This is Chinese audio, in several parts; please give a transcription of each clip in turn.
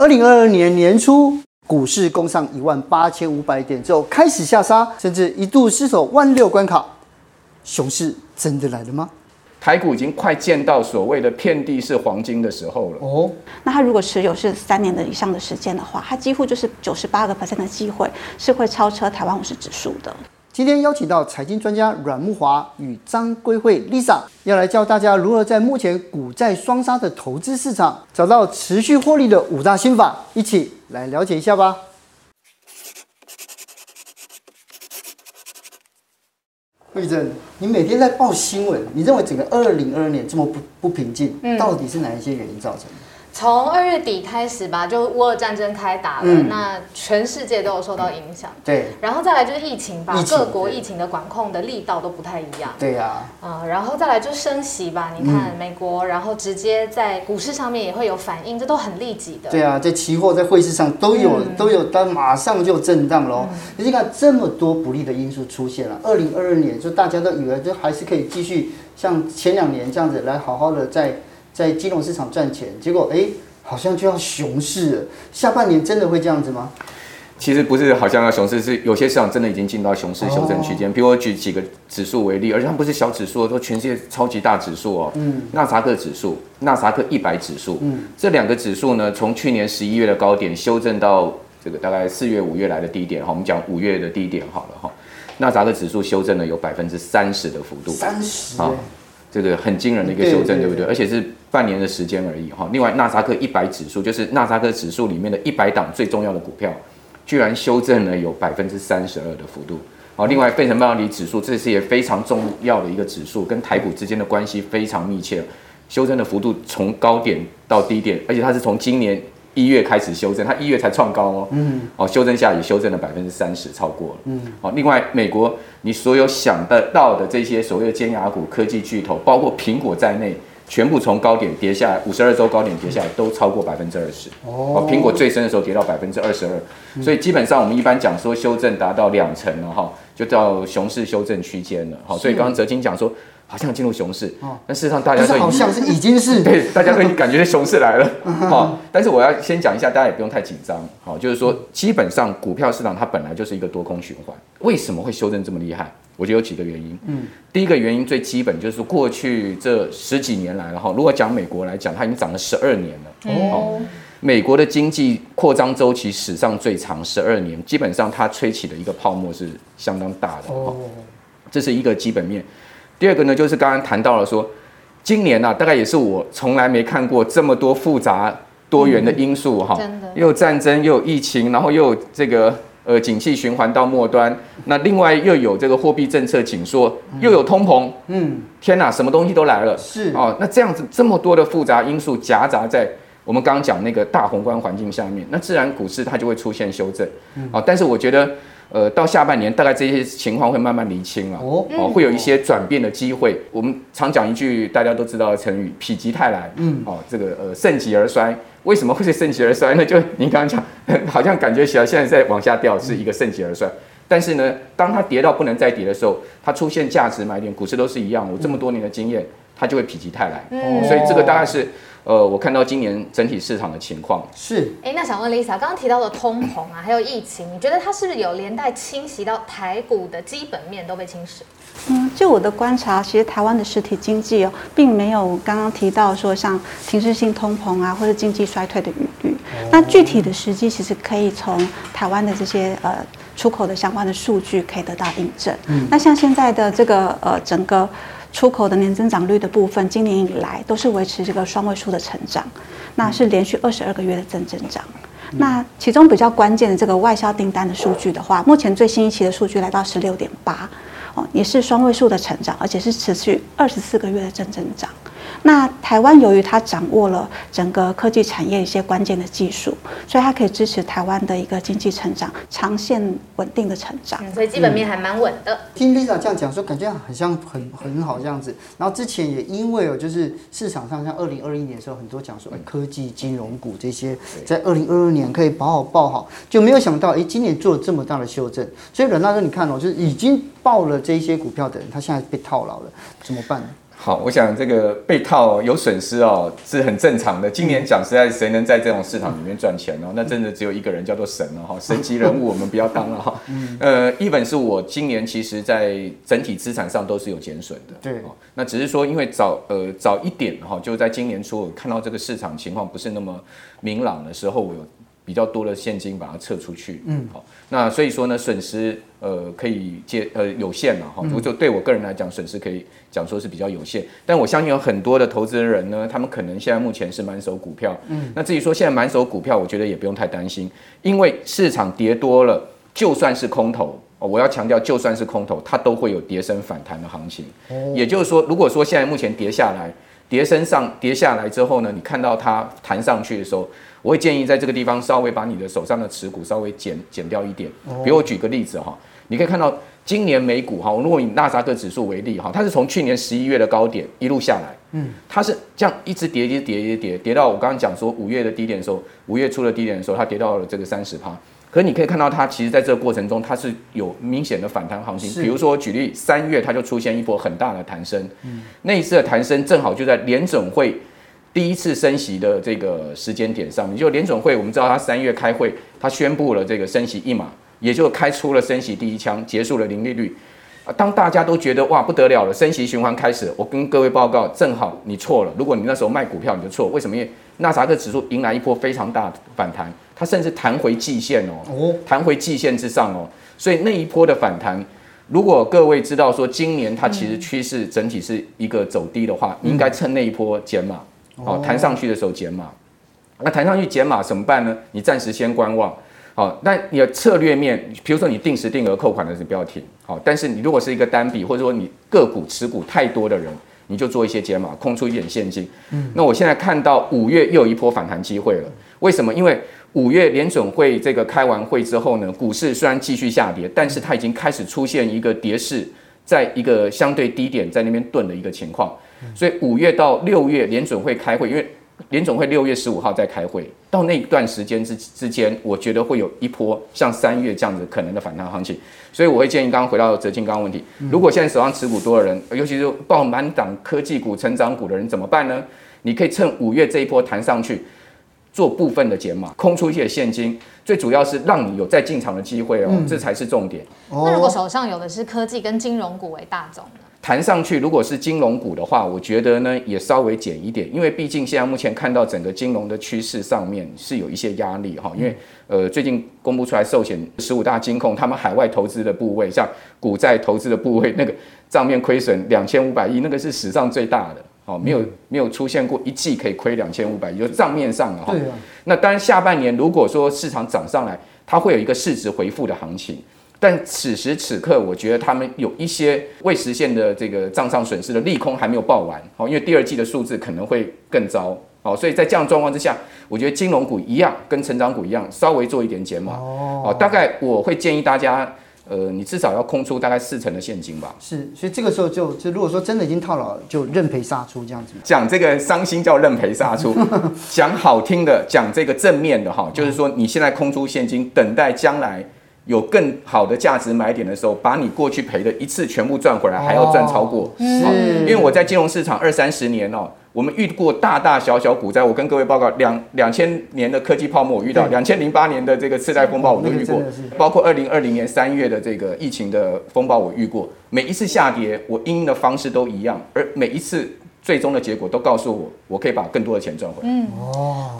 二零二二年年初，股市攻上一万八千五百点之后开始下杀，甚至一度失守万六关卡。熊市真的来了吗？台股已经快见到所谓的遍地是黄金的时候了。哦，那它如果持有是三年的以上的时间的话，它几乎就是九十八个 percent 的机会是会超车台湾五十指数的。今天邀请到财经专家阮慕华与张桂慧 Lisa，要来教大家如何在目前股债双杀的投资市场找到持续获利的五大心法，一起来了解一下吧。慧贞，你每天在报新闻，你认为整个二零二二年这么不不平静，嗯、到底是哪一些原因造成的？从二月底开始吧，就乌俄战争开打了，嗯、那全世界都有受到影响。对，然后再来就是疫情吧，疫情，各国疫情的管控的力道都不太一样。对呀、啊，嗯，然后再来就升息吧，你看美国，然后直接在股市上面也会有反应，这都很立即的。对啊，在期货、在汇市上都有、嗯、都有，但马上就震荡喽。你、嗯、看这么多不利的因素出现了，二零二二年就大家都以为就还是可以继续像前两年这样子来好好的在。在金融市场赚钱，结果哎，好像就要熊市了。下半年真的会这样子吗？其实不是，好像要熊市，是有些市场真的已经进到熊市修正区间。比如我举几个指数为例，而且它不是小指数，都全世界超级大指数哦。嗯。纳萨克指数、纳萨克一百指数，嗯，这两个指数呢，从去年十一月的高点修正到这个大概四月、五月来的低点哈，我们讲五月的低点好了哈。纳萨克指数修正了有百分之三十的幅度，三十啊。这个很惊人的一个修正，对不对？而且是半年的时间而已哈。另外，纳斯达克一百指数就是纳斯达克指数里面的一百档最重要的股票，居然修正了有百分之三十二的幅度。好，另外费城半导体指数，这是也非常重要的一个指数，跟台股之间的关系非常密切，修正的幅度从高点到低点，而且它是从今年。一月开始修正，它一月才创高哦，嗯，哦，修正下也修正了百分之三十，超过了，嗯，好，另外美国你所有想得到的这些所谓的尖牙股、科技巨头，包括苹果在内，全部从高点跌下来，五十二周高点跌下来都超过百分之二十，哦，苹果最深的时候跌到百分之二十二，所以基本上我们一般讲说修正达到两成了哈，就到熊市修正区间了，好，所以刚刚哲清讲说。好像进入熊市，但事实上大家都好像是已经是。对，大家会感觉熊市来了，好，但是我要先讲一下，大家也不用太紧张，好，就是说基本上股票市场它本来就是一个多空循环，为什么会修正这么厉害？我觉得有几个原因，嗯，第一个原因最基本就是过去这十几年来了哈，如果讲美国来讲，它已经涨了十二年了，哦，美国的经济扩张周期史上最长十二年，基本上它吹起的一个泡沫是相当大的，哦，这是一个基本面。第二个呢，就是刚刚谈到了说，今年啊，大概也是我从来没看过这么多复杂多元的因素哈，真的，又有战争，又有疫情，然后又有这个呃景气循环到末端，那另外又有这个货币政策紧缩，又有通膨，嗯，天哪，什么东西都来了，是。哦，那这样子这么多的复杂因素夹杂在我们刚刚讲那个大宏观环境下面，那自然股市它就会出现修正，啊，但是我觉得。呃，到下半年大概这些情况会慢慢厘清了，哦，哦，会有一些转变的机会。我们常讲一句大家都知道的成语“否极泰来”，嗯，哦，这个呃盛极而衰，为什么会是盛极而衰呢？就您刚刚讲，好像感觉起来现在在往下掉，是一个盛极而衰。但是呢，当它跌到不能再跌的时候，它出现价值买点，股市都是一样。我这么多年的经验，它就会否极泰来。嗯，所以这个大概是。呃，我看到今年整体市场的情况是，哎，那想问 Lisa，刚刚提到的通膨啊，还有疫情，你觉得它是不是有连带侵袭到台股的基本面都被侵蚀？嗯，就我的观察，其实台湾的实体经济哦，并没有刚刚提到说像停滞性通膨啊，或者经济衰退的疑虑。哦、那具体的时机，其实可以从台湾的这些呃出口的相关的数据可以得到印证。嗯，那像现在的这个呃整个。出口的年增长率的部分，今年以来都是维持这个双位数的成长，那是连续二十二个月的正增长。那其中比较关键的这个外销订单的数据的话，目前最新一期的数据来到十六点八，哦，也是双位数的成长，而且是持续二十四个月的正增长。那台湾由于它掌握了整个科技产业一些关键的技术，所以它可以支持台湾的一个经济成长，长线稳定的成长。嗯，所以基本面还蛮稳的。听 Lisa 这样讲说，感觉很像很很好这样子。然后之前也因为哦就是市场上像二零二一年的时候，很多讲说，哎，科技金融股这些在二零二二年可以保好抱好，就没有想到，哎，今年做了这么大的修正。所以阮大哥，你看哦，就是已经抱了这些股票的人，他现在被套牢了，怎么办？好，我想这个被套有损失哦，是很正常的。今年讲实在，谁能在这种市场里面赚钱哦？那真的只有一个人叫做神了哈，神级人物我们不要当了哈。呃，一本是我今年其实在整体资产上都是有减损的。对，那只是说因为早呃早一点哈，就在今年初我看到这个市场情况不是那么明朗的时候，我有。比较多的现金把它撤出去，嗯，好，那所以说呢，损失呃可以接呃有限嘛哈，就对我个人来讲，损失可以讲说是比较有限，但我相信有很多的投资人呢，他们可能现在目前是满手股票，嗯，那至于说现在满手股票，我觉得也不用太担心，因为市场跌多了，就算是空头，我要强调，就算是空头，它都会有跌升反弹的行情，哦，也就是说，如果说现在目前跌下来，跌升上跌下来之后呢，你看到它弹上去的时候。我会建议在这个地方稍微把你的手上的持股稍微减减掉一点。比如我举个例子哈，你可以看到今年美股哈，如果以纳斯达克指数为例哈，它是从去年十一月的高点一路下来，嗯，它是这样一直跌，一直跌，一直跌，跌到我刚刚讲说五月的低点的时候，五月初的低点的时候，它跌到了这个三十趴。可是你可以看到它其实在这个过程中，它是有明显的反弹行情。比如说举例，三月它就出现一波很大的弹升，嗯，那一次的弹升正好就在联准会。第一次升息的这个时间点上，你就联准会，我们知道他三月开会，他宣布了这个升息一码，也就开出了升息第一枪，结束了零利率。啊，当大家都觉得哇不得了了，升息循环开始，我跟各位报告，正好你错了。如果你那时候卖股票，你就错。为什么？因为纳斯达克指数迎来一波非常大的反弹，它甚至弹回季线哦，弹回季线之上哦。所以那一波的反弹，如果各位知道说今年它其实趋势整体是一个走低的话，你应该趁那一波减码。好，弹上去的时候减码，那弹上去减码怎么办呢？你暂时先观望，好，那你的策略面，比如说你定时定额扣款的时候不要停，好，但是你如果是一个单笔或者说你个股持股太多的人，你就做一些减码，空出一点现金。嗯，那我现在看到五月又有一波反弹机会了，为什么？因为五月联准会这个开完会之后呢，股市虽然继续下跌，但是它已经开始出现一个跌势，在一个相对低点在那边顿的一个情况。所以五月到六月联准会开会，因为联准会六月十五号在开会，到那一段时间之之间，我觉得会有一波像三月这样子可能的反弹行情。所以我会建议，刚刚回到哲金刚刚问题，如果现在手上持股多的人，尤其是抱满档科技股、成长股的人怎么办呢？你可以趁五月这一波弹上去，做部分的减码，空出一些现金，最主要是让你有再进场的机会哦，这才是重点。那如果手上有的是科技跟金融股为大宗呢？谈上去，如果是金融股的话，我觉得呢也稍微减一点，因为毕竟现在目前看到整个金融的趋势上面是有一些压力哈。因为呃最近公布出来寿险十五大金控，他们海外投资的部位，像股债投资的部位，那个账面亏损两千五百亿，那个是史上最大的哦，没有没有出现过一季可以亏两千五百亿，就账面上了哈。对啊。那当然下半年如果说市场涨上来，它会有一个市值回复的行情。但此时此刻，我觉得他们有一些未实现的这个账上损失的利空还没有报完，好，因为第二季的数字可能会更糟，好，所以在这样状况之下，我觉得金融股一样，跟成长股一样，稍微做一点减码，哦，大概我会建议大家，呃，你至少要空出大概四成的现金吧。是，所以这个时候就就如果说真的已经套牢了，就认赔杀出这样子。讲这个伤心叫认赔杀出，讲好听的，讲这个正面的哈，就是说你现在空出现金，等待将来。有更好的价值买点的时候，把你过去赔的一次全部赚回来，还要赚超过。是，因为我在金融市场二三十年哦，我们遇过大大小小股灾。我跟各位报告，两两千年的科技泡沫我遇到，两千零八年的这个次贷风暴我都遇过，包括二零二零年三月的这个疫情的风暴我遇过。每一次下跌，我因应的方式都一样，而每一次最终的结果都告诉我，我可以把更多的钱赚回来。嗯哦。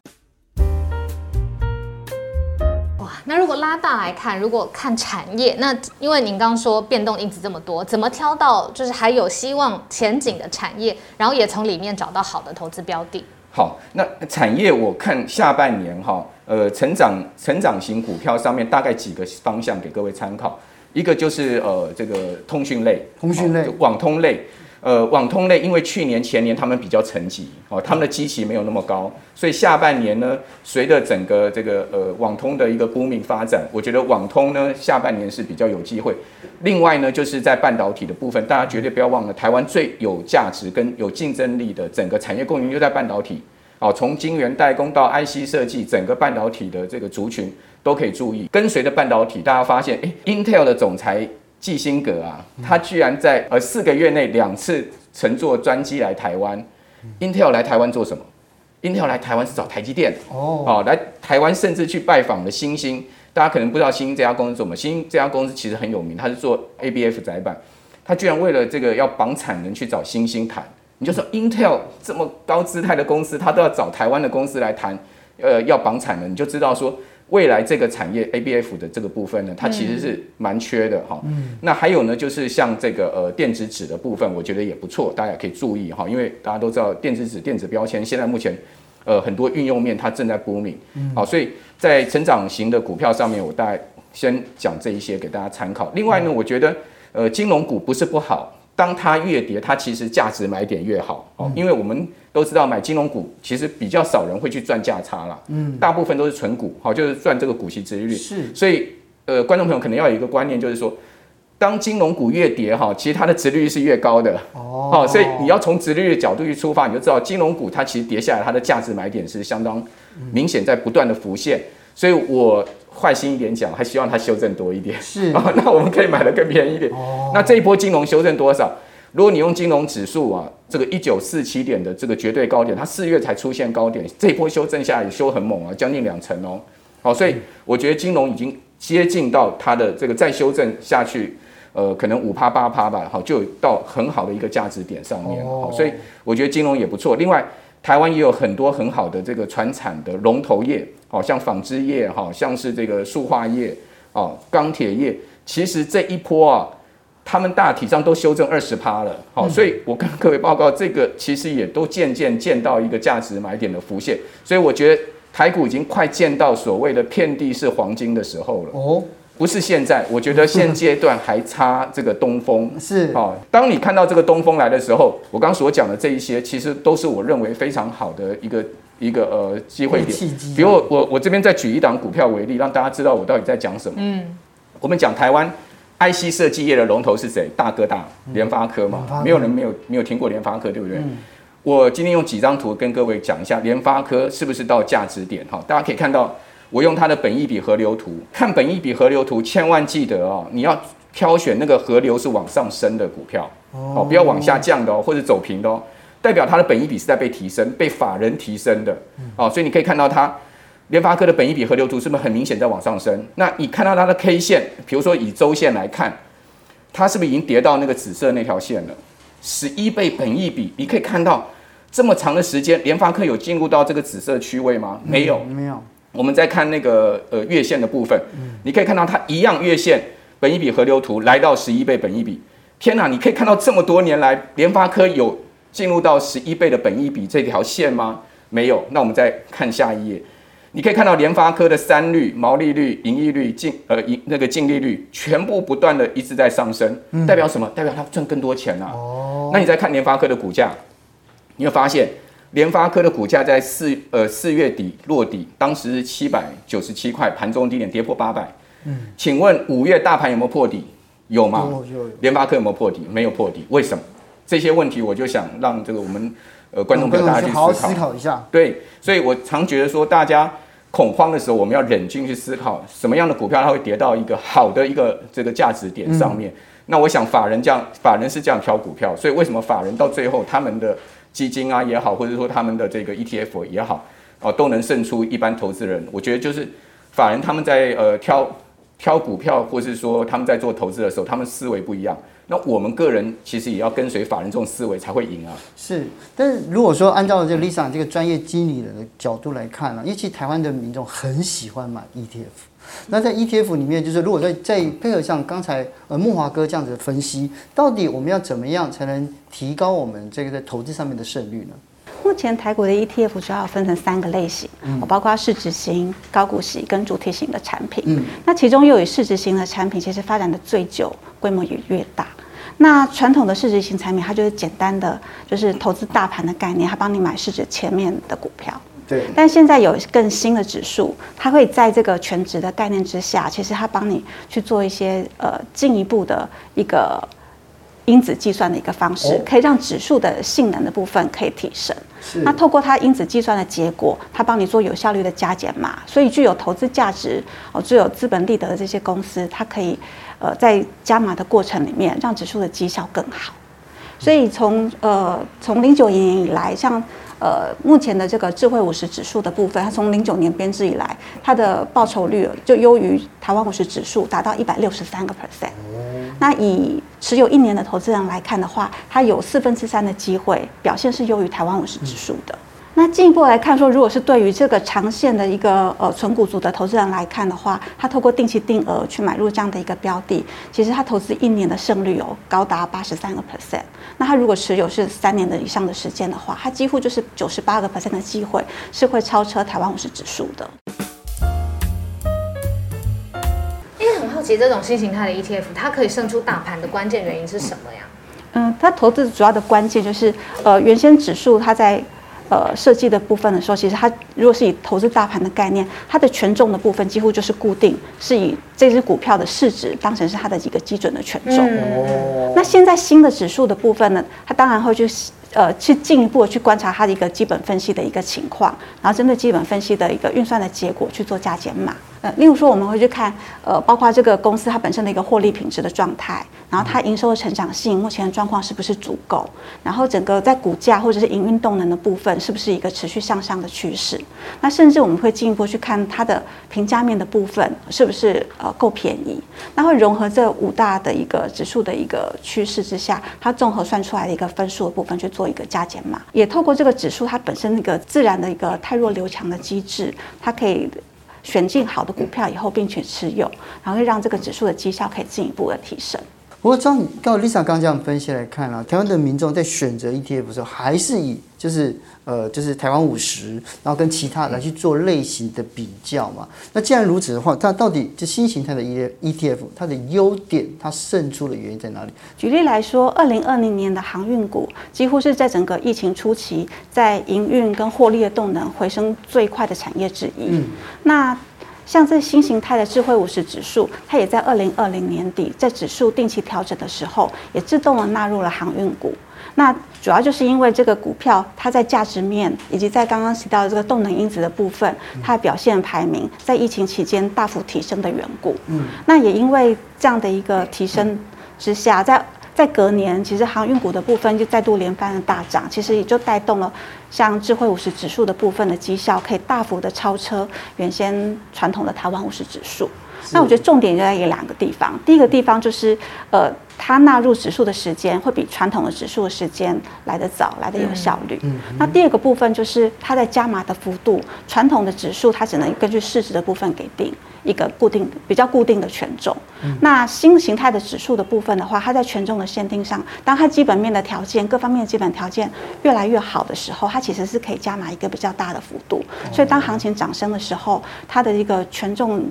那如果拉大来看，如果看产业，那因为您刚刚说变动因子这么多，怎么挑到就是还有希望前景的产业，然后也从里面找到好的投资标的？好，那产业我看下半年哈，呃，成长成长型股票上面大概几个方向给各位参考，一个就是呃这个通讯类，通讯类，网通类。呃，网通类，因为去年前年他们比较沉寂，哦，他们的基期没有那么高，所以下半年呢，随着整个这个呃网通的一个 booming 发展，我觉得网通呢下半年是比较有机会。另外呢，就是在半导体的部分，大家绝对不要忘了，台湾最有价值跟有竞争力的整个产业供应链就在半导体，哦，从晶圆代工到 IC 设计，整个半导体的这个族群都可以注意。跟随着半导体，大家发现，诶，Intel 的总裁。基辛格啊，他居然在呃四个月内两次乘坐专机来台湾。Intel 来台湾做什么？Intel 来台湾是找台积电哦，哦，来台湾甚至去拜访了星星。大家可能不知道星星这家公司做什么，星星这家公司其实很有名，它是做 ABF 载板。他居然为了这个要绑产能去找星星谈。你就说 Intel 这么高姿态的公司，他都要找台湾的公司来谈，呃，要绑产能，你就知道说未来这个产业 ABF 的这个部分呢，它其实是蛮缺的哈。嗯。那还有呢，就是像这个呃电子纸的部分，我觉得也不错，大家也可以注意哈，因为大家都知道电子纸、电子标签现在目前呃很多运用面它正在 booming。嗯。好，所以在成长型的股票上面，我大概先讲这一些给大家参考。另外呢，我觉得呃金融股不是不好。当它越跌，它其实价值买点越好哦，因为我们都知道买金融股其实比较少人会去赚价差啦，嗯，大部分都是纯股，好，就是赚这个股息殖率。是，所以呃，观众朋友可能要有一个观念，就是说，当金融股越跌哈，其实它的值率是越高的哦，好，所以你要从殖利率的角度去出发，你就知道金融股它其实跌下来，它的价值买点是相当明显在不断的浮现，所以我。坏心一点讲，还希望它修正多一点。是啊，那我们可以买的更便宜一点。哦，那这一波金融修正多少？如果你用金融指数啊，这个一九四七点的这个绝对高点，它四月才出现高点，这一波修正下来也修很猛啊，将近两成哦。好，所以我觉得金融已经接近到它的这个再修正下去，呃，可能五趴八趴吧，好，就到很好的一个价值点上面。好，所以我觉得金融也不错。另外，台湾也有很多很好的这个船产的龙头业。好像纺织业，好像是这个塑化业，哦，钢铁业，其实这一波啊，他们大体上都修正二十趴了，好，所以我跟各位报告，这个其实也都渐渐见到一个价值买点的浮现，所以我觉得台股已经快见到所谓的遍地是黄金的时候了。哦。不是现在，我觉得现阶段还差这个东风 是哦。当你看到这个东风来的时候，我刚刚所讲的这一些，其实都是我认为非常好的一个一个呃机会点。比如我我我这边再举一档股票为例，让大家知道我到底在讲什么。嗯，我们讲台湾 IC 设计业的龙头是谁？大哥大，联发科嘛，没有人没有没有听过联发科，对不对？我今天用几张图跟各位讲一下联发科是不是到价值点？哈，大家可以看到。我用它的本益比河流图，看本益比河流图，千万记得哦，你要挑选那个河流是往上升的股票，哦，不要往下降的哦，或者走平的哦，代表它的本益比是在被提升，被法人提升的，哦，所以你可以看到它联发科的本益比河流图是不是很明显在往上升？那你看到它的 K 线，比如说以周线来看，它是不是已经跌到那个紫色那条线了？十一倍本益比，你可以看到这么长的时间，联发科有进入到这个紫色区位吗？没有，没有。我们再看那个呃月线的部分，你可以看到它一样月线本益比河流图来到十一倍本益比，天哪！你可以看到这么多年来联发科有进入到十一倍的本益比这条线吗？没有。那我们再看下一页，你可以看到联发科的三率、毛利率、盈利率、净呃盈那个净利率全部不断的一直在上升，代表什么？代表它赚更多钱啊！哦。那你再看联发科的股价，你会发现。联发科的股价在四呃四月底落底，当时是七百九十七块，盘中低点跌破八百。嗯，请问五月大盘有没有破底？有吗？有有有。联发科有没有破底？没有破底，为什么？这些问题我就想让这个我们呃观众朋友大家去思考一下。对，所以我常觉得说，大家恐慌的时候，我们要冷静去思考，什么样的股票它会跌到一个好的一个这个价值点上面。嗯、那我想法人这样，法人是这样挑股票，所以为什么法人到最后他们的基金啊也好，或者说他们的这个 ETF 也好，哦，都能胜出一般投资人。我觉得就是法人他们在呃挑挑股票，或是说他们在做投资的时候，他们思维不一样。那我们个人其实也要跟随法人这种思维才会赢啊。是，但是如果说按照这个 Lisa 这个专业经理人的角度来看呢，因为其实台湾的民众很喜欢买 ETF。那在 ETF 里面，就是如果再再配合像刚才呃慕驊哥这样子的分析，到底我们要怎么样才能提高我们这个在投资上面的胜率呢？目前台股的 ETF 主要分成三个类型，嗯，包括市值型、高股息跟主题型的产品。嗯，那其中又以市值型的产品其实发展的最久，规模也越大。那传统的市值型产品，它就是简单的，就是投资大盘的概念，它帮你买市值前面的股票。对，但现在有更新的指数，它会在这个全值的概念之下，其实它帮你去做一些呃进一步的一个因子计算的一个方式，可以让指数的性能的部分可以提升。是，那透过它因子计算的结果，它帮你做有效率的加减码，所以具有投资价值哦，具有资本利得的这些公司，它可以呃在加码的过程里面让指数的绩效更好。所以从呃从零九年以来，像呃目前的这个智慧五十指数的部分，它从零九年编制以来，它的报酬率就优于台湾五十指数，达到一百六十三个 percent。那以持有一年的投资人来看的话，它有四分之三的机会表现是优于台湾五十指数的。那进一步来看说，如果是对于这个长线的一个呃纯股族的投资人来看的话，他透过定期定额去买入这样的一个标的，其实他投资一年的胜率有高达八十三个 percent。那他如果持有是三年的以上的时间的话，他几乎就是九十八个 percent 的机会是会超车台湾五十指数的。因为很好奇这种新形态的 ETF，它可以胜出大盘的关键原因是什么呀？嗯，它投资主要的关键就是，呃，原先指数它在呃设计的部分的时候，其实它如果是以投资大盘的概念，它的权重的部分几乎就是固定，是以这只股票的市值当成是它的一个基准的权重。嗯、那现在新的指数的部分呢，它当然会去呃去进一步的去观察它的一个基本分析的一个情况，然后针对基本分析的一个运算的结果去做加减码。呃，例如说，我们会去看，呃，包括这个公司它本身的一个获利品质的状态，然后它营收的成长性目前的状况是不是足够，然后整个在股价或者是营运动能的部分是不是一个持续向上的趋势，那甚至我们会进一步去看它的评价面的部分是不是呃够便宜，那会融合这五大的一个指数的一个趋势之下，它综合算出来的一个分数的部分去做一个加减码，也透过这个指数它本身一个自然的一个太弱留强的机制，它可以。选进好的股票以后，并且持有，然后会让这个指数的绩效可以进一步的提升。不过，照你刚 Lisa 刚这样分析来看啊，台湾的民众在选择 ETF 的时候，还是以就是呃就是台湾五十，然后跟其他来去做类型的比较嘛。那既然如此的话，它到底这新形态的 ETF 它的优点，它胜出的原因在哪里？举例来说，二零二零年的航运股几乎是在整个疫情初期，在营运跟获利的动能回升最快的产业之一。嗯，那。像这新形态的智慧五十指数，它也在二零二零年底在指数定期调整的时候，也自动的纳入了航运股。那主要就是因为这个股票，它在价值面以及在刚刚提到的这个动能因子的部分，它的表现排名在疫情期间大幅提升的缘故。嗯，那也因为这样的一个提升之下，在在隔年，其实航运股的部分就再度连番的大涨，其实也就带动了像智慧五十指数的部分的绩效可以大幅的超车原先传统的台湾五十指数。那我觉得重点就在于两个地方，第一个地方就是呃，它纳入指数的时间会比传统的指数的时间来得早，来得有效率。嗯嗯、那第二个部分就是它在加码的幅度，传统的指数它只能根据市值的部分给定一个固定比较固定的权重。嗯、那新形态的指数的部分的话，它在权重的限定上，当它基本面的条件各方面的基本条件越来越好的时候，它其实是可以加码一个比较大的幅度。所以当行情涨升的时候，它的一个权重。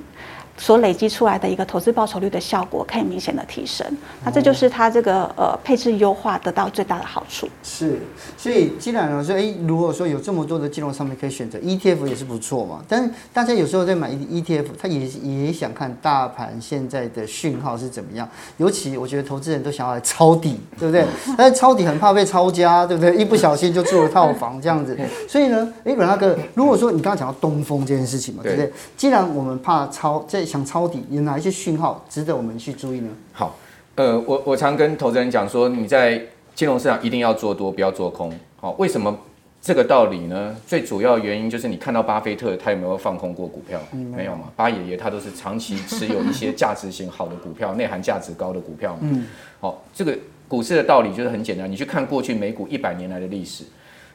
所累积出来的一个投资报酬率的效果可以明显的提升，那这就是它这个呃配置优化得到最大的好处。是，所以既然呢说，哎，如果说有这么多的金融商品可以选择，ETF 也是不错嘛。但是大家有时候在买 ETF，他也也想看大盘现在的讯号是怎么样。尤其我觉得投资人都想要来抄底，对不对？但是抄底很怕被抄家，对不对？一不小心就住了套房这样子。所以呢，哎，阮大哥，如果说你刚刚讲到东风这件事情嘛，对不对？既然我们怕抄这。想抄底有哪一些讯号值得我们去注意呢？好，呃，我我常跟投资人讲说，你在金融市场一定要做多，不要做空。好，为什么这个道理呢？最主要原因就是你看到巴菲特他有没有放空过股票？嗯、没有嘛？巴爷爷他都是长期持有一些价值型好的股票，内涵价值高的股票。嗯，好，这个股市的道理就是很简单，你去看过去美股一百年来的历史。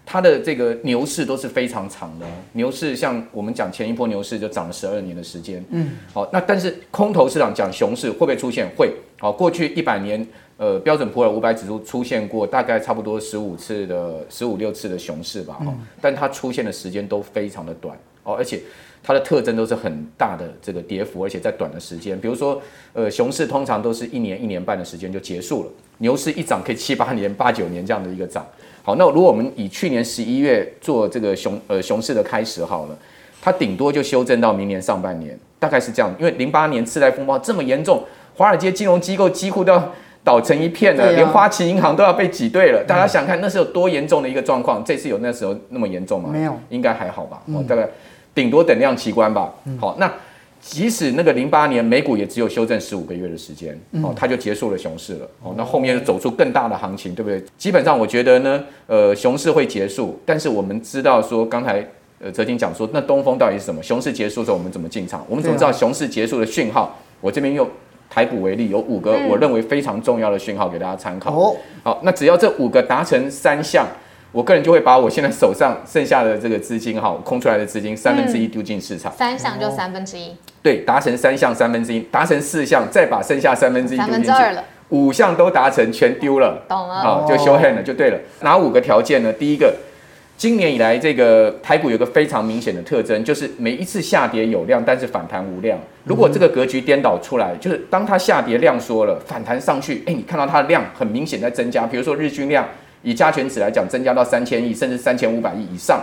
它的这个牛市都是非常长的，牛市像我们讲前一波牛市就涨了十二年的时间，嗯，好，那但是空头市场讲熊市会不会出现？会，好，过去一百年，呃，标准普尔五百指数出现过大概差不多十五次的十五六次的熊市吧，嗯，但它出现的时间都非常的短，哦，而且它的特征都是很大的这个跌幅，而且在短的时间，比如说，呃，熊市通常都是一年一年半的时间就结束了，牛市一涨可以七八年、八九年这样的一个涨。好，那如果我们以去年十一月做这个熊呃熊市的开始好了，它顶多就修正到明年上半年，大概是这样。因为零八年次贷风暴这么严重，华尔街金融机构几乎都要倒成一片了，连花旗银行都要被挤兑了。大家想看那是有多严重的一个状况？这次有那时候那么严重吗？没有，应该还好吧？哦，大概顶多等量齐观吧。好，那即使那个零八年美股也只有修正十五个月的时间，哦，它就结束了熊市了。哦，那后面就走出更大的行情，对不对？基本上我觉得呢，呃，熊市会结束，但是我们知道说，刚才呃哲青讲说，那东风到底是什么？熊市结束之后我们怎么进场？我们怎么知道熊市结束的讯号？我这边用台股为例，有五个我认为非常重要的讯号给大家参考。哦，好，那只要这五个达成三项。我个人就会把我现在手上剩下的这个资金哈，空出来的资金三分之一丢进市场，嗯、三项就三分之一，对，达成三项三分之一，达成四项再把剩下三分之一丢进去，三分之二了，五项都达成全丢了，懂了，好，就 show hand 了就对了。哪五个条件呢？第一个，今年以来这个台股有个非常明显的特征，就是每一次下跌有量，但是反弹无量。如果这个格局颠倒出来，就是当它下跌量缩了，反弹上去，哎，你看到它的量很明显在增加，比如说日均量。以加权值来讲，增加到三千亿甚至三千五百亿以上，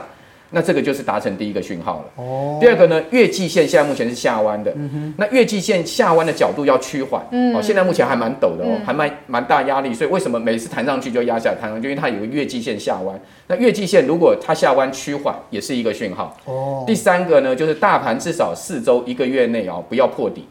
那这个就是达成第一个讯号了。哦。第二个呢，月季线现在目前是下弯的。嗯哼。那月季线下弯的角度要趋缓。嗯。哦，现在目前还蛮陡的哦，还蛮蛮大压力。所以为什么每次弹上去就压下来？弹上去，因为它有个月季线下弯。那月季线如果它下弯趋缓，也是一个讯号。哦。第三个呢，就是大盘至少四周一个月内哦，不要破底。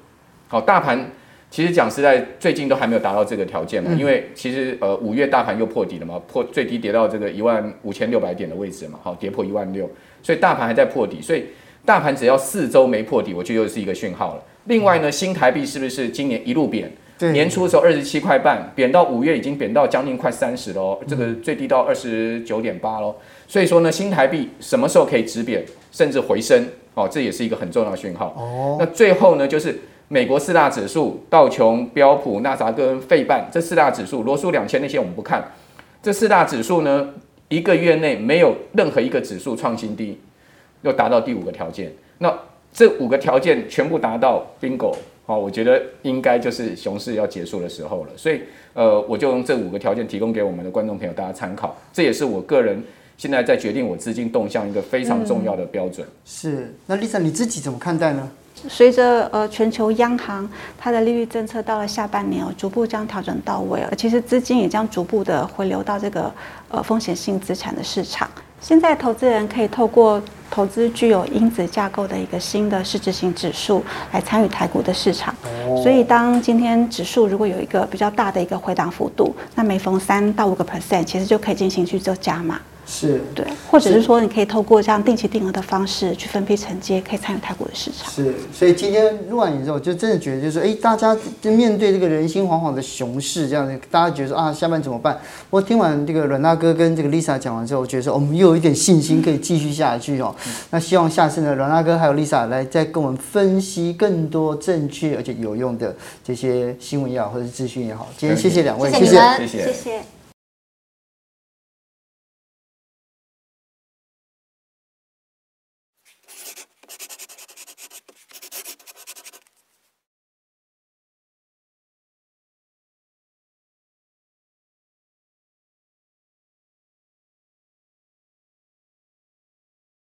好，大盘。其实讲实在，最近都还没有达到这个条件嘛，因为其实呃五月大盘又破底了嘛，破最低跌到这个一万五千六百点的位置嘛，好，跌破一万六，所以大盘还在破底，所以大盘只要四周没破底，我就又是一个讯号了。另外呢，新台币是不是今年一路贬？年初的时候二十七块半，贬到五月已经贬到将近快三十喽，这个最低到二十九点八喽。所以说呢，新台币什么时候可以止贬甚至回升？哦，这也是一个很重要的讯号。哦，那最后呢，就是。美国四大指数道琼、标普、纳斯达克跟费半这四大指数，罗素两千那些我们不看。这四大指数呢，一个月内没有任何一个指数创新低，又达到第五个条件。那这五个条件全部达到，bingo！好，我觉得应该就是熊市要结束的时候了。所以，呃，我就用这五个条件提供给我们的观众朋友大家参考。这也是我个人现在在决定我资金动向一个非常重要的标准。是，那 Lisa 你自己怎么看待呢？随着呃全球央行它的利率政策到了下半年哦，逐步将调整到位了，其实资金也将逐步的回流到这个呃风险性资产的市场。现在投资人可以透过投资具有因子架构的一个新的市值型指数来参与台股的市场。所以当今天指数如果有一个比较大的一个回档幅度，那每逢三到五个 percent，其实就可以进行去做加码。是对，或者是说，你可以透过这样定期定额的方式去分批承接，可以参与泰国的市场。是，所以今天录完以后，就真的觉得就是，哎，大家就面对这个人心惶惶的熊市，这样子，大家觉得说啊，下半怎么办？我听完这个阮大哥跟这个 Lisa 讲完之后，我觉得说，我们又有一点信心可以继续下去哦。嗯、那希望下次呢，阮大哥还有 Lisa 来再跟我们分析更多正确而且有用的这些新闻也好，或者是资讯也好。今天谢谢两位，谢谢，谢谢。谢谢。